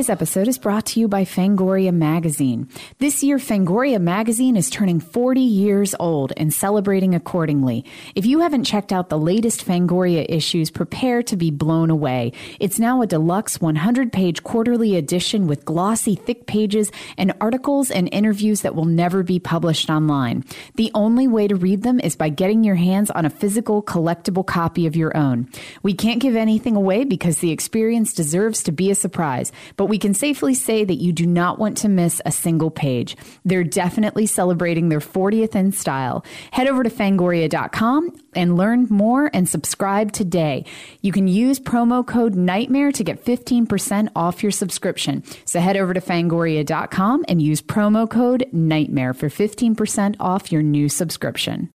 Today's episode is brought to you by Fangoria Magazine. This year, Fangoria Magazine is turning 40 years old and celebrating accordingly. If you haven't checked out the latest Fangoria issues, prepare to be blown away. It's now a deluxe 100 page quarterly edition with glossy, thick pages and articles and interviews that will never be published online. The only way to read them is by getting your hands on a physical, collectible copy of your own. We can't give anything away because the experience deserves to be a surprise but we can safely say that you do not want to miss a single page. They're definitely celebrating their 40th in style. Head over to fangoria.com and learn more and subscribe today. You can use promo code NIGHTMARE to get 15% off your subscription. So head over to fangoria.com and use promo code NIGHTMARE for 15% off your new subscription.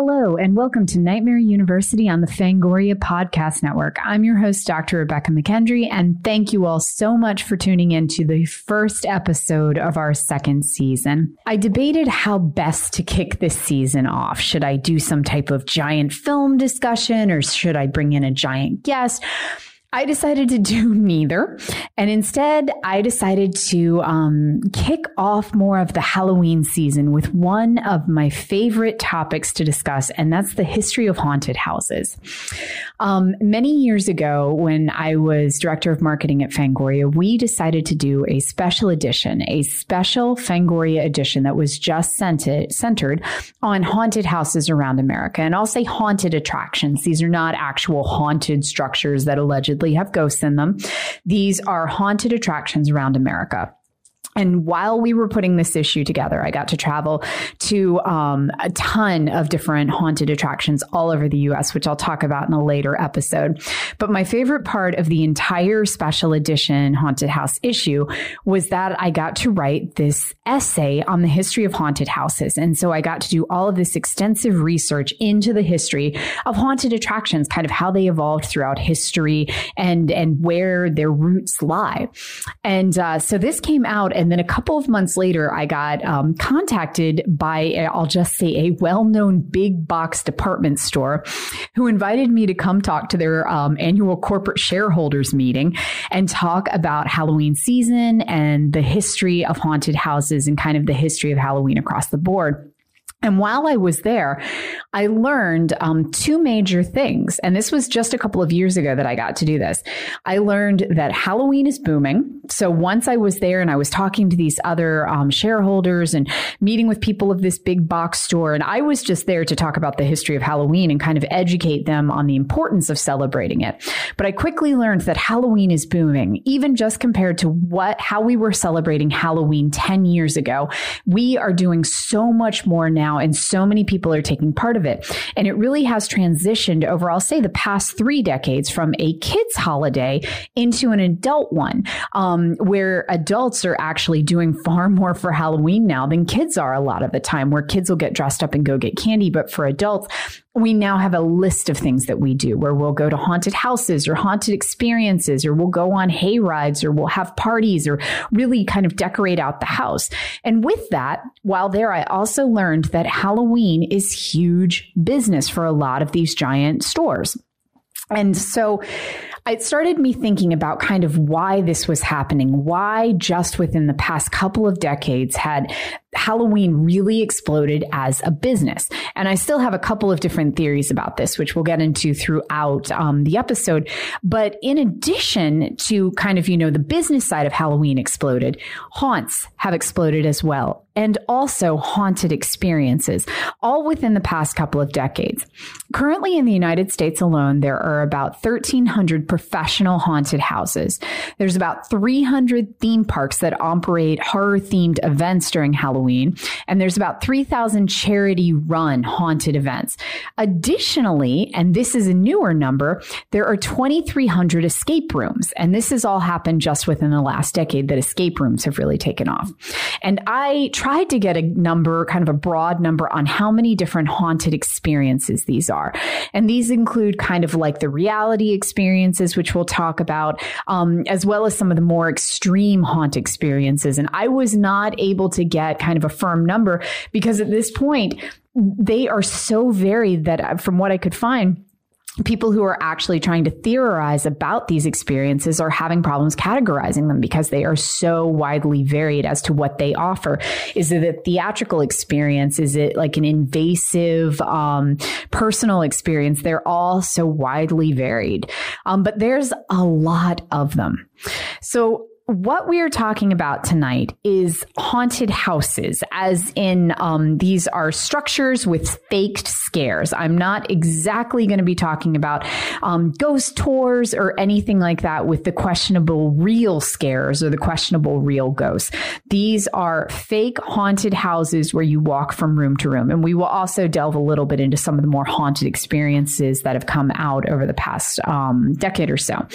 Hello, and welcome to Nightmare University on the Fangoria Podcast Network. I'm your host, Dr. Rebekah McKendry, and thank you all so much for tuning in to the first episode of our second season. I debated how best to kick this season off. Should I do some type of giant film discussion, or should I bring in a giant guest? I decided to do neither. And instead, I decided to um, kick off more of the Halloween season with one of my favorite topics to discuss, and that's the history of haunted houses. Um, many years ago, when I was director of marketing at Fangoria, we decided to do a special edition, a special Fangoria edition that was just centered, centered on haunted houses around America. And I'll say haunted attractions. These are not actual haunted structures that allegedly allegedly have ghosts in them. These are haunted attractions around America. And while we were putting this issue together, I got to travel to um, a ton of different haunted attractions all over the US, which I'll talk about in a later episode. But my favorite part of the entire special edition haunted house issue was that I got to write this essay on the history of haunted houses. And so I got to do all of this extensive research into the history of haunted attractions, kind of how they evolved throughout history and, and where their roots lie. And uh, so this came out and and then a couple of months later, I got um, contacted by, I'll just say, a well known big box department store who invited me to come talk to their um, annual corporate shareholders meeting and talk about Halloween season and the history of haunted houses and kind of the history of Halloween across the board. And while I was there, I learned um, two major things. And this was just a couple of years ago that I got to do this. I learned that Halloween is booming. So once I was there and I was talking to these other um, shareholders and meeting with people of this big box store, and I was just there to talk about the history of Halloween and kind of educate them on the importance of celebrating it. But I quickly learned that Halloween is booming, even just compared to what, how we were celebrating Halloween 10 years ago. We are doing so much more now now, and so many people are taking part of it. And it really has transitioned over, I'll say, the past three decades from a kids' holiday into an adult one, um, where adults are actually doing far more for Halloween now than kids are a lot of the time, where kids will get dressed up and go get candy. But for adults, we now have a list of things that we do where we'll go to haunted houses or haunted experiences, or we'll go on hay rides, or we'll have parties, or really kind of decorate out the house. And with that, while there, I also learned that Halloween is huge business for a lot of these giant stores. And so it started me thinking about kind of why this was happening, why just within the past couple of decades had Halloween really exploded as a business. And I still have a couple of different theories about this, which we'll get into throughout um, the episode. But in addition to kind of, you know, the business side of Halloween exploded, haunts have exploded as well. And also haunted experiences, all within the past couple of decades. Currently in the United States alone, there are about 1,300 professional haunted houses. There's about 300 theme parks that operate horror themed events during Halloween Halloween, and there's about 3,000 charity run haunted events. Additionally, and this is a newer number, there are 2,300 escape rooms. And this has all happened just within the last decade that escape rooms have really taken off. And I tried to get a number, kind of a broad number on how many different haunted experiences these are. And these include kind of like the reality experiences, which we'll talk about, um, as well as some of the more extreme haunt experiences. And I was not able to get kind of a firm number because at this point, they are so varied that uh, from what I could find, people who are actually trying to theorize about these experiences are having problems categorizing them because they are so widely varied as to what they offer. Is it a theatrical experience? Is it like an invasive, um, personal experience? They're all so widely varied. Um, but there's a lot of them. So what we are talking about tonight is haunted houses, as in um, these are structures with faked scares. I'm not exactly going to be talking about um, ghost tours or anything like that with the questionable real scares or the questionable real ghosts. These are fake haunted houses where you walk from room to room. And we will also delve a little bit into some of the more haunted experiences that have come out over the past um, decade or so.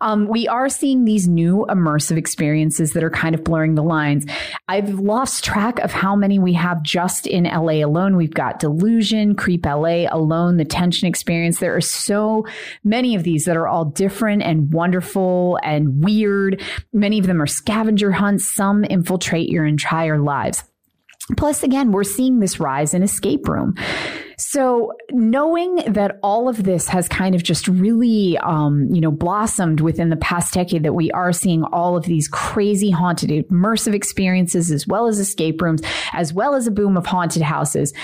Um, we are seeing these new immersive immersive experiences that are kind of blurring the lines. I've lost track of how many we have just in LA alone. We've got Delusion, Creep LA, Alone, the Tension Experience. There are so many of these that are all different and wonderful and weird. Many of them are scavenger hunts. Some infiltrate your entire lives. Plus, again, we're seeing this rise in escape room. So knowing that all of this has kind of just really, um, you know, blossomed within the past decade, that we are seeing all of these crazy haunted immersive experiences, as well as escape rooms, as well as a boom of haunted houses.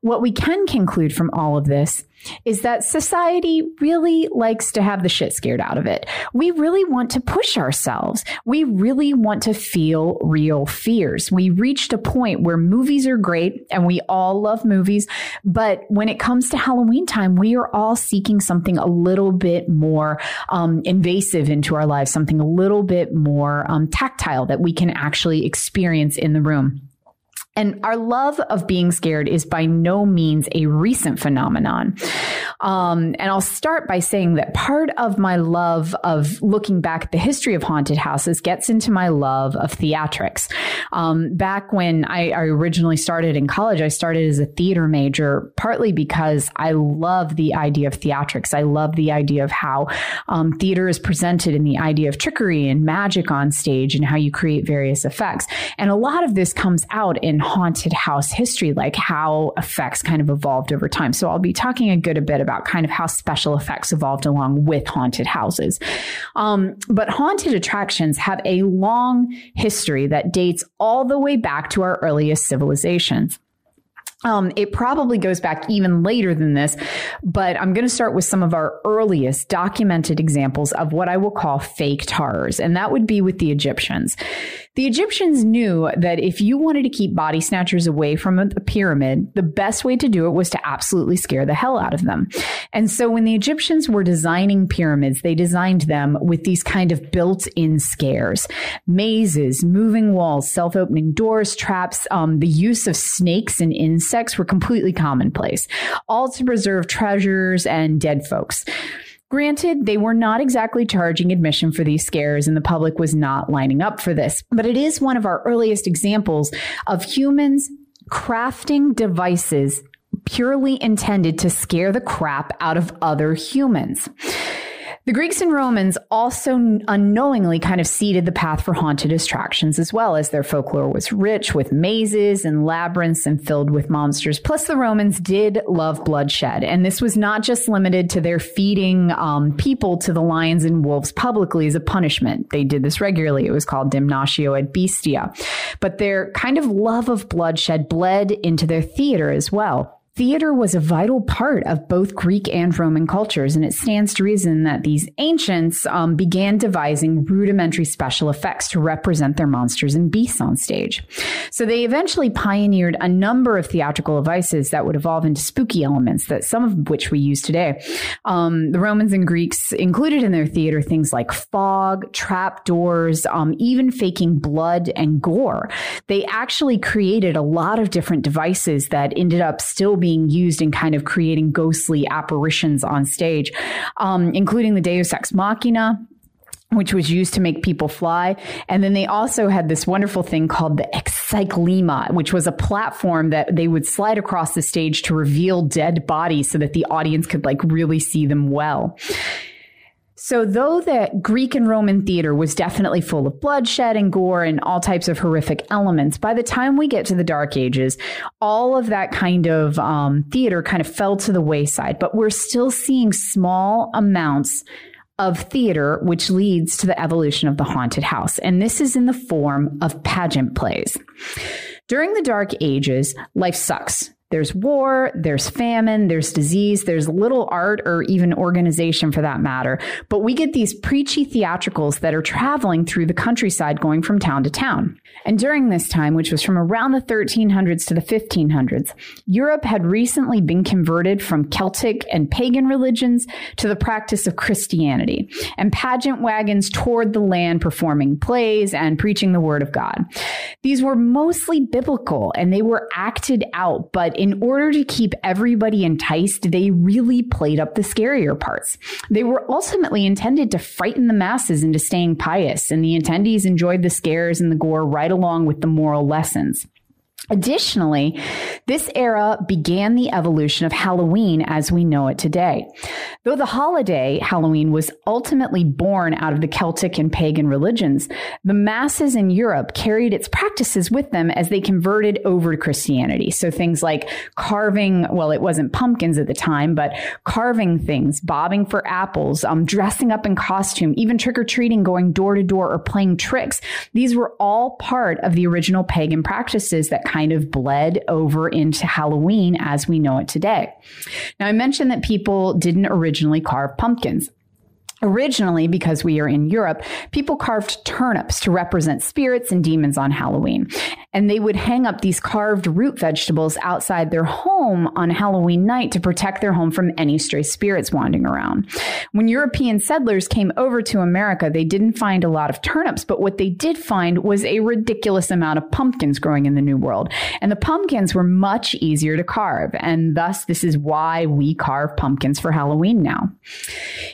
What we can conclude from all of this is that society really likes to have the shit scared out of it. We really want to push ourselves. We really want to feel real fears. We reached a point where movies are great and we all love movies. But when it comes to Halloween time, we are all seeking something a little bit more um, invasive into our lives, something a little bit more um, tactile that we can actually experience in the room. And our love of being scared is by no means a recent phenomenon. Um, and I'll start by saying that part of my love of looking back at the history of haunted houses gets into my love of theatrics. Um, back when I, I, originally started in college, I started as a theater major, partly because I love the idea of theatrics. I love the idea of how um, theater is presented and the idea of trickery and magic on stage and how you create various effects. And a lot of this comes out in haunted house history, like how effects kind of evolved over time. So I'll be talking a good bit about kind of how special effects evolved along with haunted houses. Um, but haunted attractions have a long history that dates all the way back to our earliest civilizations. Um, it probably goes back even later than this, but I'm going to start with some of our earliest documented examples of what I will call fake horrors, and that would be with the Egyptians. The Egyptians knew that if you wanted to keep body snatchers away from a pyramid, the best way to do it was to absolutely scare the hell out of them. And so when the Egyptians were designing pyramids, they designed them with these kind of built-in scares, mazes, moving walls, self-opening doors, traps, um, the use of snakes and insects insects were completely commonplace, all to preserve treasures and dead folks. Granted, they were not exactly charging admission for these scares, and the public was not lining up for this, but it is one of our earliest examples of humans crafting devices purely intended to scare the crap out of other humans. The Greeks and Romans also unknowingly kind of seeded the path for haunted attractions as well, as their folklore was rich with mazes and labyrinths and filled with monsters. Plus, the Romans did love bloodshed, and this was not just limited to their feeding um, people to the lions and wolves publicly as a punishment. They did this regularly. It was called damnatio ad bestia. But their kind of love of bloodshed bled into their theater as well. Theater was a vital part of both Greek and Roman cultures, and it stands to reason that these ancients um, began devising rudimentary special effects to represent their monsters and beasts on stage. So they eventually pioneered a number of theatrical devices that would evolve into spooky elements, that some of which we use today. Um, the Romans and Greeks included in their theater things like fog, trap doors, um, even faking blood and gore. They actually created a lot of different devices that ended up still being used in kind of creating ghostly apparitions on stage, um, including the Deus Ex Machina, which was used to make people fly. And then they also had this wonderful thing called the ekkyklema, which was a platform that they would slide across the stage to reveal dead bodies so that the audience could like really see them well. So, though the Greek and Roman theater was definitely full of bloodshed and gore and all types of horrific elements, by the time we get to the Dark Ages, all of that kind of um, theater kind of fell to the wayside. But we're still seeing small amounts of theater, which leads to the evolution of the haunted house. And this is in the form of pageant plays. During the Dark Ages, life sucks. There's war, there's famine, there's disease, there's little art or even organization for that matter. But we get these preachy theatricals that are traveling through the countryside going from town to town. And during this time, which was from around the 1300s to the 1500s, Europe had recently been converted from Celtic and pagan religions to the practice of Christianity. And pageant wagons toured the land performing plays and preaching the word of God. These were mostly biblical and they were acted out, but in order to keep everybody enticed, they really played up the scarier parts. They were ultimately intended to frighten the masses into staying pious, and the attendees enjoyed the scares and the gore right along with the moral lessons. Additionally, this era began the evolution of Halloween as we know it today. Though the holiday, Halloween, was ultimately born out of the Celtic and pagan religions, the masses in Europe carried its practices with them as they converted over to Christianity. So things like carving, well, it wasn't pumpkins at the time, but carving things, bobbing for apples, um, dressing up in costume, even trick or treating, going door to door, or playing tricks. These were all part of the original pagan practices that kind of bled over into Halloween as we know it today. Now, I mentioned that people didn't originally carve pumpkins. Originally, because we are in Europe, people carved turnips to represent spirits and demons on Halloween. And they would hang up these carved root vegetables outside their home on Halloween night to protect their home from any stray spirits wandering around. When European settlers came over to America, they didn't find a lot of turnips, but what they did find was a ridiculous amount of pumpkins growing in the New World. And the pumpkins were much easier to carve. And thus, this is why we carve pumpkins for Halloween now.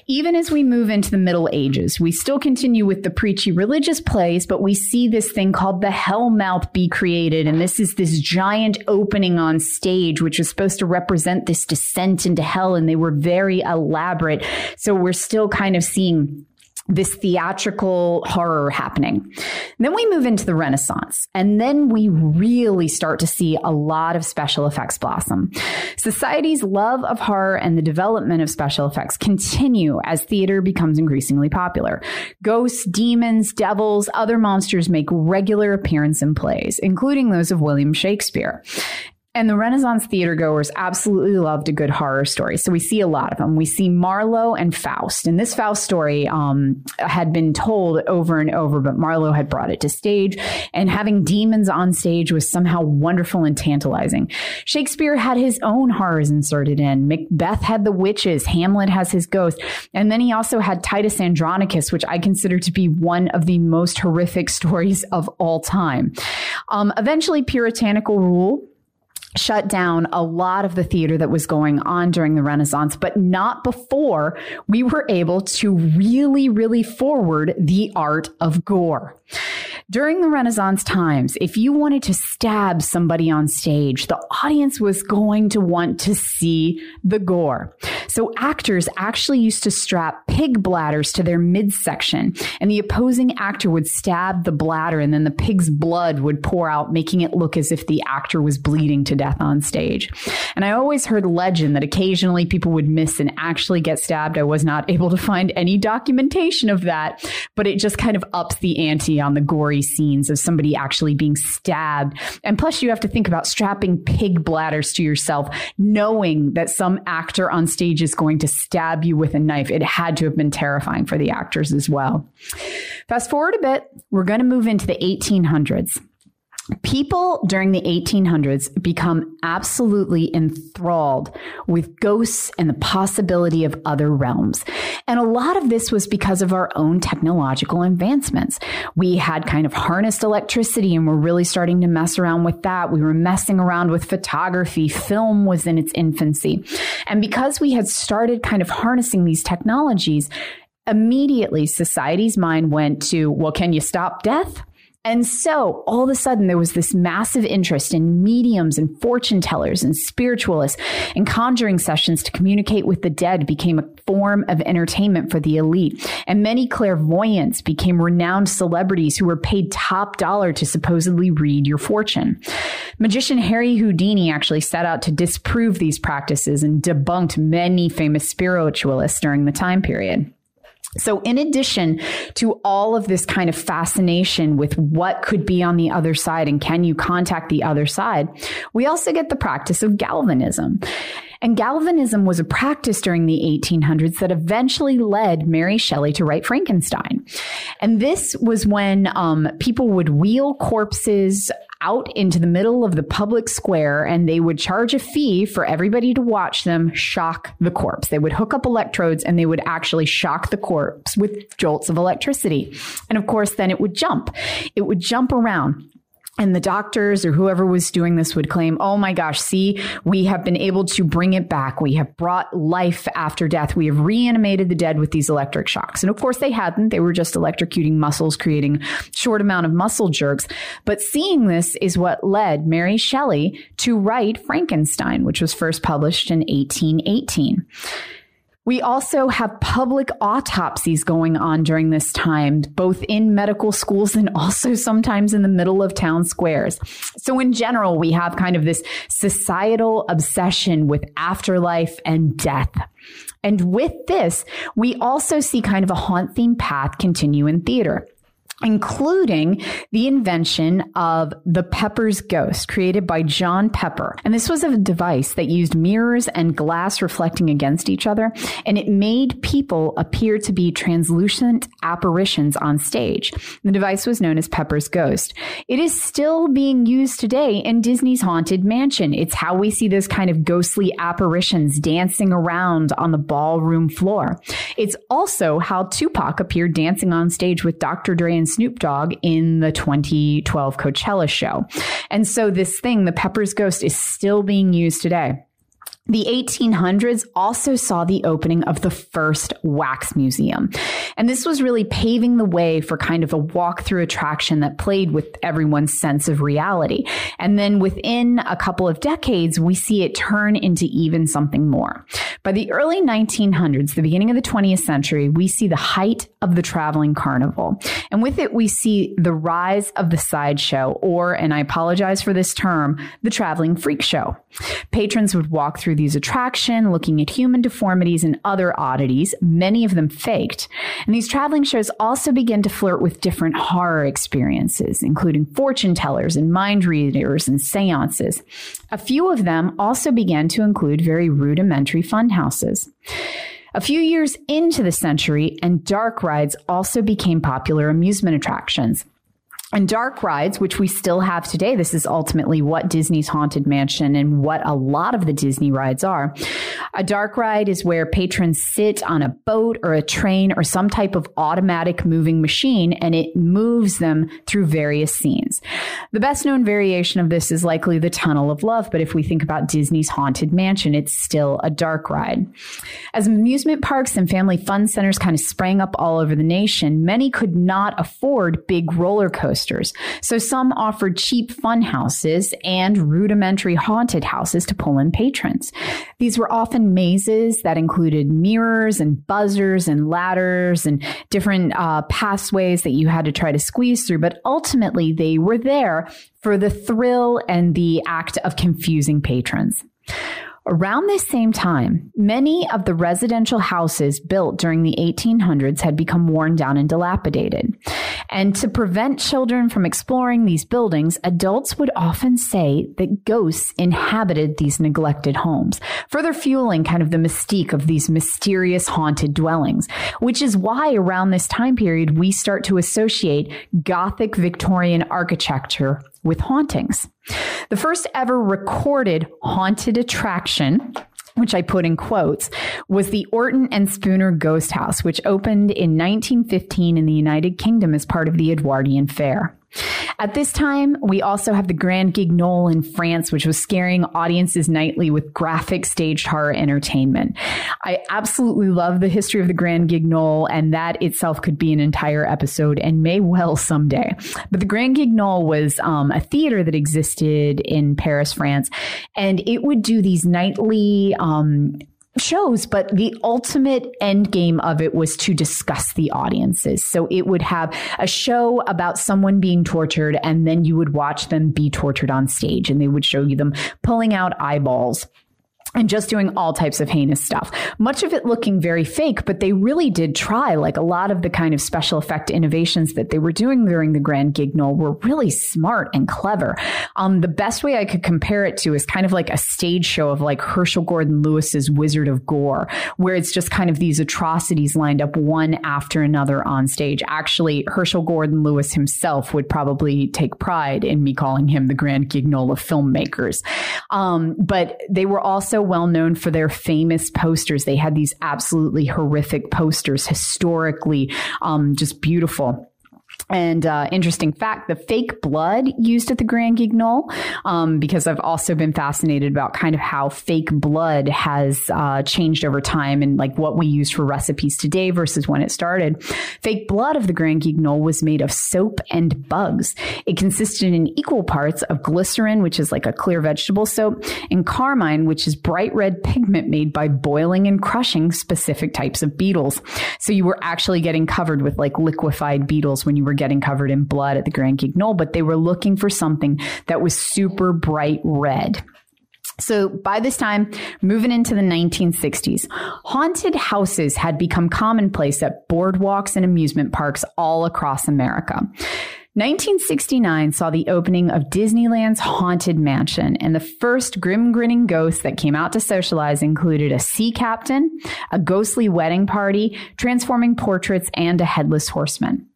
Even as we move into the Middle Ages, we still continue with the preachy religious plays, but we see this thing called the Hellmouth be created. And this is this giant opening on stage, which was supposed to represent this descent into hell. And they were very elaborate. So we're still kind of seeing this theatrical horror happening. Then we move into the Renaissance, and then we really start to see a lot of special effects blossom. Society's love of horror and the development of special effects continue as theater becomes increasingly popular. Ghosts, demons, devils, other monsters make regular appearance in plays, including those of William Shakespeare. And the Renaissance theater goers absolutely loved a good horror story. So we see a lot of them. We see Marlowe and Faust. And this Faust story um, had been told over and over, but Marlowe had brought it to stage. And having demons on stage was somehow wonderful and tantalizing. Shakespeare had his own horrors inserted in. Macbeth had the witches. Hamlet has his ghost. And then he also had Titus Andronicus, which I consider to be one of the most horrific stories of all time. Um, eventually, puritanical rule shut down a lot of the theater that was going on during the Renaissance, but not before we were able to really, really forward the art of gore. During the Renaissance times, if you wanted to stab somebody on stage, the audience was going to want to see the gore. So actors actually used to strap pig bladders to their midsection, and the opposing actor would stab the bladder, and then the pig's blood would pour out, making it look as if the actor was bleeding to death on stage. And I always heard legend that occasionally people would miss and actually get stabbed. I was not able to find any documentation of that, but it just kind of ups the ante on the gory scenes of somebody actually being stabbed. And plus, you have to think about strapping pig bladders to yourself, knowing that some actor on stage is going to stab you with a knife. It had to have been terrifying for the actors as well. Fast forward a bit, we're going to move into the 1800s. People during the 1800s become absolutely enthralled with ghosts and the possibility of other realms. And a lot of this was because of our own technological advancements. We had kind of harnessed electricity and we're really starting to mess around with that. We were messing around with photography. Film was in its infancy. And because we had started kind of harnessing these technologies, immediately society's mind went to, well, can you stop death? And so all of a sudden there was this massive interest in mediums and fortune tellers and spiritualists and conjuring sessions to communicate with the dead became a form of entertainment for the elite. And many clairvoyants became renowned celebrities who were paid top dollar to supposedly read your fortune. Magician Harry Houdini actually set out to disprove these practices and debunked many famous spiritualists during the time period. So, in addition to all of this kind of fascination with what could be on the other side and can you contact the other side, we also get the practice of galvanism. And galvanism was a practice during the 1800s that eventually led Mary Shelley to write Frankenstein. And this was when um, people would wheel corpses out into the middle of the public square and they would charge a fee for everybody to watch them shock the corpse. They would hook up electrodes and they would actually shock the corpse with jolts of electricity. And of course, then it would jump. It would jump around. And the doctors or whoever was doing this would claim, oh my gosh, see, we have been able to bring it back. We have brought life after death. We have reanimated the dead with these electric shocks. And of course, they hadn't. They were just electrocuting muscles, creating short amount of muscle jerks. But seeing this is what led Mary Shelley to write Frankenstein, which was first published in 1818. We also have public autopsies going on during this time, both in medical schools and also sometimes in the middle of town squares. So in general, we have kind of this societal obsession with afterlife and death. And with this, we also see kind of a haunt theme path continue in theater including the invention of the Pepper's Ghost created by John Pepper. And this was a device that used mirrors and glass reflecting against each other, and it made people appear to be translucent apparitions on stage. The device was known as Pepper's Ghost. It is still being used today in Disney's Haunted Mansion. It's how we see those kind of ghostly apparitions dancing around on the ballroom floor. It's also how Tupac appeared dancing on stage with Dr. Dre and Snoop Dogg in the 2012 Coachella show. And so this thing, the Pepper's Ghost, is still being used today. The 1800s also saw the opening of the first wax museum. And this was really paving the way for kind of a walk-through attraction that played with everyone's sense of reality. And then within a couple of decades, we see it turn into even something more. By the early 1900s, the beginning of the 20th century, we see the height of the traveling carnival. And with it, we see the rise of the sideshow, or, and I apologize for this term, the traveling freak show. Patrons would walk through these attraction, looking at human deformities and other oddities, many of them faked. And these traveling shows also begin to flirt with different horror experiences, including fortune tellers and mind readers and seances. A few of them also began to include very rudimentary fun houses. A few years into the century, and dark rides also became popular amusement attractions. And dark rides, which we still have today, this is ultimately what Disney's Haunted Mansion and what a lot of the Disney rides are. A dark ride is where patrons sit on a boat or a train or some type of automatic moving machine and it moves them through various scenes. The best known variation of this is likely the Tunnel of Love, but if we think about Disney's Haunted Mansion, it's still a dark ride. As amusement parks and family fun centers kind of sprang up all over the nation, many could not afford big roller coasters So some offered cheap fun houses and rudimentary haunted houses to pull in patrons. These were often mazes that included mirrors and buzzers and ladders and different uh, pathways that you had to try to squeeze through. But ultimately, they were there for the thrill and the act of confusing patrons. Around this same time, many of the residential houses built during the 1800s had become worn down and dilapidated. And to prevent children from exploring these buildings, adults would often say that ghosts inhabited these neglected homes, further fueling kind of the mystique of these mysterious haunted dwellings, which is why around this time period we start to associate Gothic Victorian architecture with hauntings. The first ever recorded haunted attraction which I put in quotes, was the Orton and Spooner Ghost House, which opened in 1915 in the United Kingdom as part of the Edwardian Fair. At this time, we also have the Grand Guignol in France, which was scaring audiences nightly with graphic staged horror entertainment. I absolutely love the history of the Grand Guignol, and that itself could be an entire episode and may well someday. But the Grand Guignol was um, a theater that existed in Paris, France, and it would do these nightly um, shows, but the ultimate end game of it was to discuss the audiences. So it would have a show about someone being tortured, and then you would watch them be tortured on stage, and they would show you them pulling out eyeballs and just doing all types of heinous stuff. Much of it looking very fake, but they really did try. Like a lot of the kind of special effect innovations that they were doing during the Grand Guignol were really smart and clever. Um, the best way I could compare it to is kind of like a stage show of like Herschell Gordon Lewis's Wizard of Gore, where it's just kind of these atrocities lined up one after another on stage. Actually, Herschell Gordon Lewis himself would probably take pride in me calling him the Grand Guignol of filmmakers. Um, but they were also well known for their famous posters. They had these absolutely horrific posters, historically um, just beautiful. And uh, interesting fact: the fake blood used at the Grand Guignol, um, because I've also been fascinated about kind of how fake blood has uh, changed over time and like what we use for recipes today versus when it started. Fake blood of the Grand Guignol was made of soap and bugs. It consisted in equal parts of glycerin, which is like a clear vegetable soap, and carmine, which is bright red pigment made by boiling and crushing specific types of beetles. So you were actually getting covered with like liquefied beetles when you were getting covered in blood at the Grand Guignol, but they were looking for something that was super bright red. So by this time, moving into the 1960s, haunted houses had become commonplace at boardwalks and amusement parks all across America. 1969 saw the opening of Disneyland's Haunted Mansion, and the first grim grinning ghosts that came out to socialize included a sea captain, a ghostly wedding party, transforming portraits, and a headless horseman.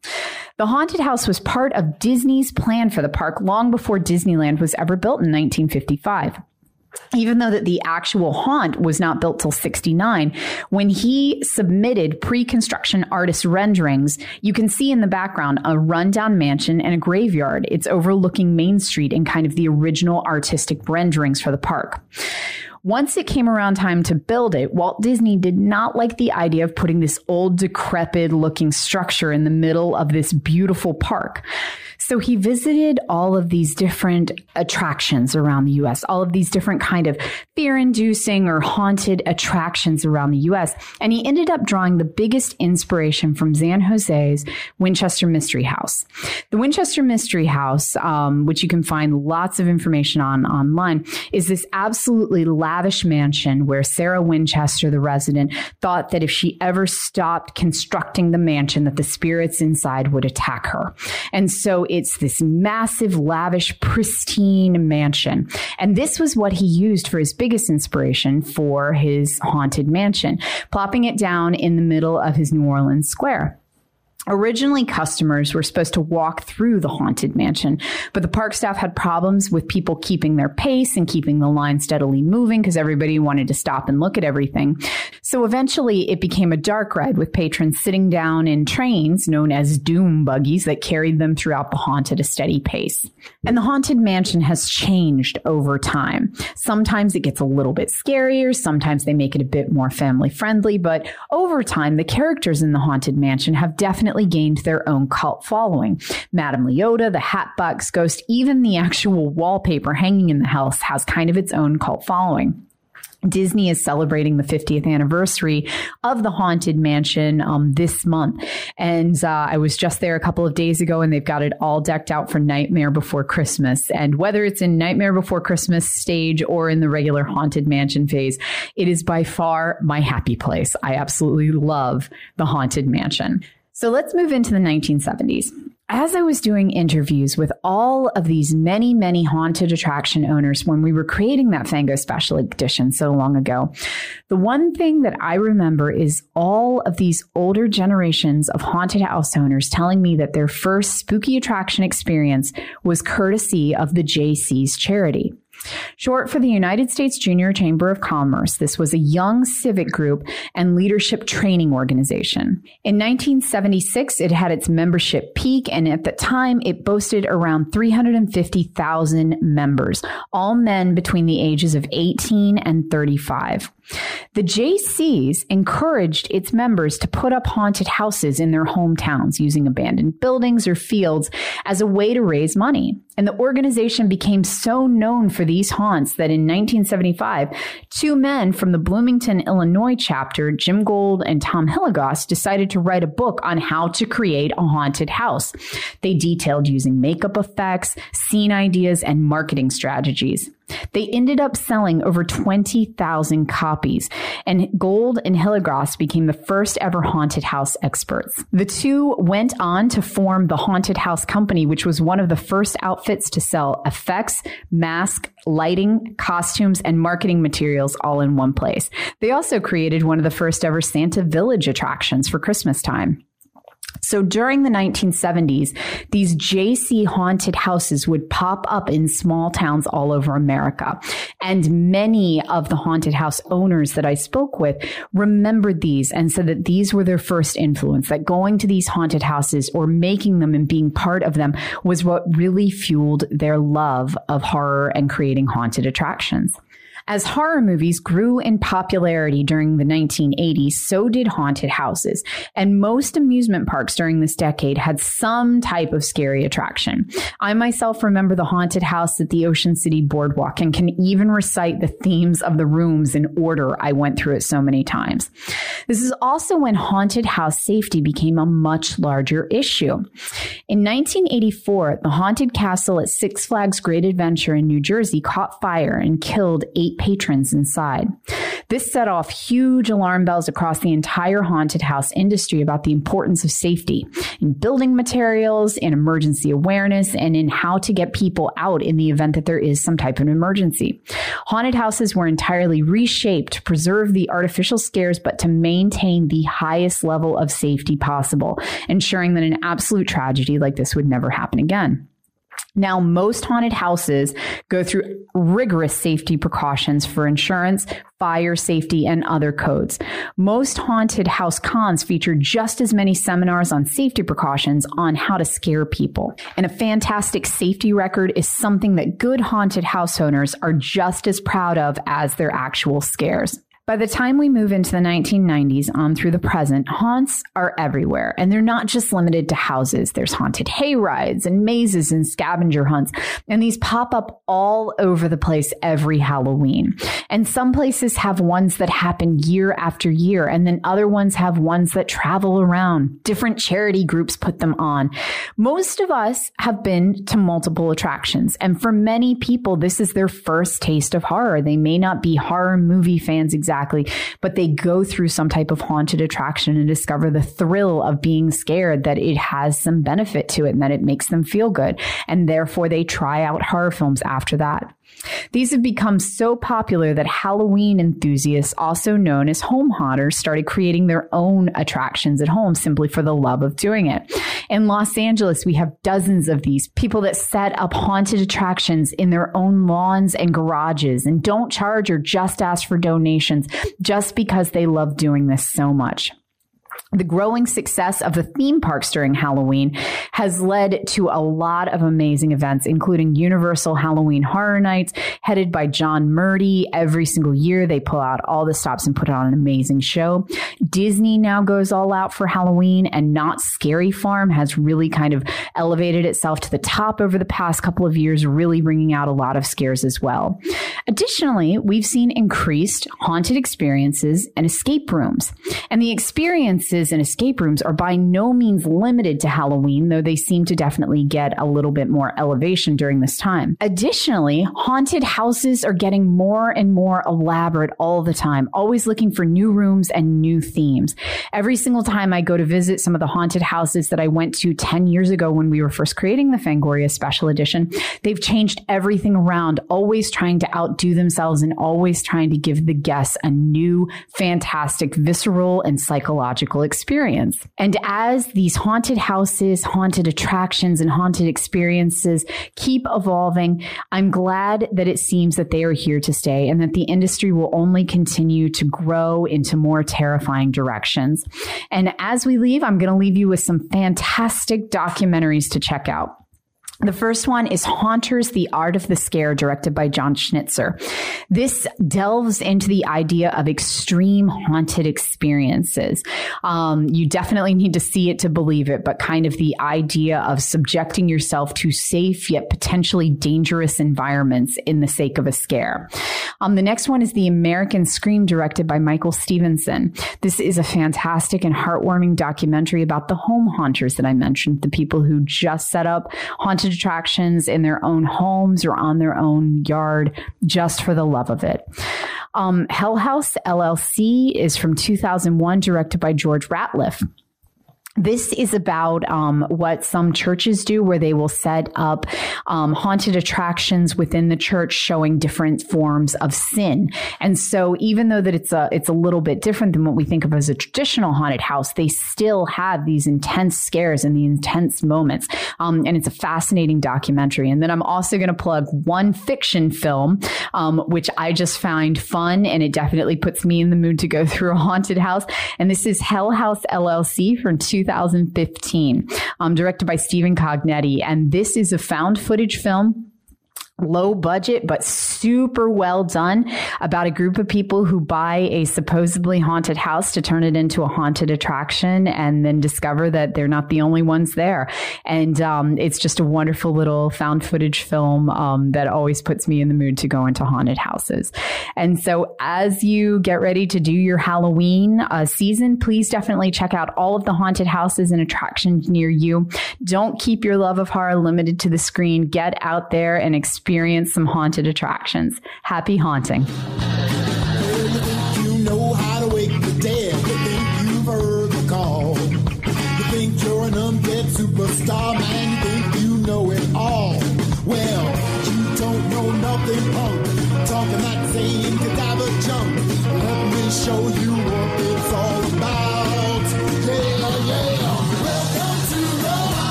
The haunted house was part of Disney's plan for the park long before Disneyland was ever built in 1955 even though that the actual haunt was not built till 69 when he submitted pre-construction artist renderings you can see in the background a rundown mansion and a graveyard it's overlooking main street and kind of the original artistic renderings for the park once it came around time to build it, Walt Disney did not like the idea of putting this old, decrepit looking structure in the middle of this beautiful park. So he visited all of these different attractions around the US, all of these different kind of fear-inducing or haunted attractions around the US, and he ended up drawing the biggest inspiration from San Jose's Winchester Mystery House. The Winchester Mystery House, um, which you can find lots of information on online, is this absolutely lavish mansion where Sarah Winchester, the resident, thought that if she ever stopped constructing the mansion, that the spirits inside would attack her. And so it's this massive, lavish, pristine mansion. And this was what he used for his biggest inspiration for his haunted mansion, plopping it down in the middle of his New Orleans square. Originally, customers were supposed to walk through the haunted mansion, but the park staff had problems with people keeping their pace and keeping the line steadily moving because everybody wanted to stop and look at everything. So eventually, it became a dark ride with patrons sitting down in trains known as doom buggies that carried them throughout the haunt at a steady pace. And the haunted mansion has changed over time. Sometimes it gets a little bit scarier, sometimes they make it a bit more family friendly, but over time, the characters in the haunted mansion have definitely definitely gained their own cult following. Madame Leota, the Hatbox Ghost, even the actual wallpaper hanging in the house has kind of its own cult following. Disney is celebrating the 50th anniversary of the Haunted Mansion um, this month. And uh, I was just there a couple of days ago and they've got it all decked out for Nightmare Before Christmas. And whether it's in Nightmare Before Christmas stage or in the regular Haunted Mansion phase, it is by far my happy place. I absolutely love the Haunted Mansion. So let's move into the 1970s. As I was doing interviews with all of these many, many haunted attraction owners when we were creating that Fango special edition so long ago, the one thing that I remember is all of these older generations of haunted house owners telling me that their first spooky attraction experience was courtesy of the Jaycees charity. Short for the United States Junior Chamber of Commerce, this was a young civic group and leadership training organization. In 1976, it had its membership peak, and at the time, it boasted around 350,000 members, all men between the ages of 18 and 35. The Jaycees encouraged its members to put up haunted houses in their hometowns using abandoned buildings or fields as a way to raise money. And the organization became so known for these haunts that in 1975, two men from the Bloomington, Illinois chapter, Jim Gold and Tom Hilligoss, decided to write a book on how to create a haunted house. They detailed using makeup effects, scene ideas, and marketing strategies. They ended up selling over 20,000 copies, and Gold and Hilligoss became the first ever haunted house experts. The two went on to form the Haunted House Company, which was one of the first outfits to sell effects, mask, lighting, costumes, and marketing materials all in one place. They also created one of the first ever Santa Village attractions for Christmas time. So during the 1970s, these Jaycee haunted houses would pop up in small towns all over America. And many of the haunted house owners that I spoke with remembered these and said that these were their first influence, that going to these haunted houses or making them and being part of them was what really fueled their love of horror and creating haunted attractions. As horror movies grew in popularity during the 1980s, so did haunted houses. And most amusement parks during this decade had some type of scary attraction. I myself remember the haunted house at the Ocean City Boardwalk and can even recite the themes of the rooms in order. I went through it so many times. This is also when haunted house safety became a much larger issue. In 1984, the haunted castle at Six Flags Great Adventure in New Jersey caught fire and killed eight patrons inside. This set off huge alarm bells across the entire haunted house industry about the importance of safety in building materials, in emergency awareness, and in how to get people out in the event that there is some type of emergency. Haunted houses were entirely reshaped to preserve the artificial scares, but to maintain the highest level of safety possible, ensuring that an absolute tragedy like this would never happen again. Now, most haunted houses go through rigorous safety precautions for insurance, fire safety, and other codes. Most haunted house cons feature just as many seminars on safety precautions on how to scare people. And a fantastic safety record is something that good haunted house owners are just as proud of as their actual scares. By the time we move into the 1990s on through the present, haunts are everywhere. And they're not just limited to houses. There's haunted hay rides and mazes and scavenger hunts. And these pop up all over the place every Halloween. And some places have ones that happen year after year. And then other ones have ones that travel around. Different charity groups put them on. Most of us have been to multiple attractions. And for many people, this is their first taste of horror. They may not be horror movie fans exactly exactly, but they go through some type of haunted attraction and discover the thrill of being scared that it has some benefit to it and that it makes them feel good. And therefore they try out horror films after that. These have become so popular that Halloween enthusiasts, also known as home haunters, started creating their own attractions at home simply for the love of doing it. In Los Angeles, we have dozens of these people that set up haunted attractions in their own lawns and garages and don't charge or just ask for donations just because they love doing this so much. The growing success of the theme parks during Halloween has led to a lot of amazing events, including Universal Halloween Horror Nights, headed by John Murdy. Every single year, they pull out all the stops and put on an amazing show. Disney now goes all out for Halloween, and Knott's Scary Farm has really kind of elevated itself to the top over the past couple of years, really bringing out a lot of scares as well. Additionally, we've seen increased haunted experiences and escape rooms. And the experiences and escape rooms are by no means limited to Halloween, though they seem to definitely get a little bit more elevation during this time. Additionally, haunted houses are getting more and more elaborate all the time, always looking for new rooms and new themes. Every single time I go to visit some of the haunted houses that I went to 10 years ago when we were first creating the Fangoria Special Edition, they've changed everything around, always trying to outdo themselves and always trying to give the guests a new, fantastic, visceral, and psychological magical experience. And as these haunted houses, haunted attractions, and haunted experiences keep evolving, I'm glad that it seems that they are here to stay and that the industry will only continue to grow into more terrifying directions. And as we leave, I'm going to leave you with some fantastic documentaries to check out. The first one is Haunters, The Art of the Scare, directed by Jon Schnitzer. This delves into the idea of extreme haunted experiences. Um, you definitely need to see it to believe it, but kind of the idea of subjecting yourself to safe yet potentially dangerous environments in the sake of a scare. Um, the next one is The American Scream, directed by Michael Stephenson. This is a fantastic and heartwarming documentary about the home haunters that I mentioned, the people who just set up haunted attractions in their own homes or on their own yard just for the love of it. Um, Hell House LLC is from 2001, directed by George Ratliff. This is about um, what some churches do, where they will set up um, haunted attractions within the church, showing different forms of sin. And so, even though that it's a it's a little bit different than what we think of as a traditional haunted house, they still have these intense scares and the intense moments. Um, and it's a fascinating documentary. And then I'm also going to plug one fiction film, um, which I just find fun, and it definitely puts me in the mood to go through a haunted house. And this is Hell House LLC from 2015, um, directed by Stephen Cognetti. And this is a found footage film low budget but super well done about a group of people who buy a supposedly haunted house to turn it into a haunted attraction and then discover that they're not the only ones there. And um, it's just a wonderful little found footage film um, that always puts me in the mood to go into haunted houses. And so as you get ready to do your halloween uh, season please definitely check out all of the haunted houses and attractions near you. Don't keep your love of horror limited to the screen. Get out there and experience experience some haunted attractions. Happy haunting. You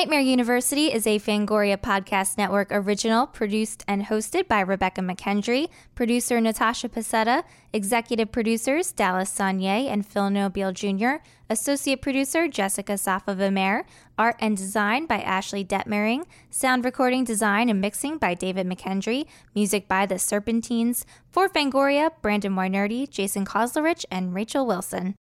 Nightmare University is a Fangoria Podcast Network original produced and hosted by Rebekah McKendry, producer Natasha Pasetta, executive producers Dallas Sonnier and Phil Nobile Jr., associate producer Jessica Safavimehr, art and design by Ashley Detmering, sound recording design and mixing by David McKendry, music by The Serpentines, for Fangoria, Brandon Weinerty, Jason Koslerich, and Rachel Wilson.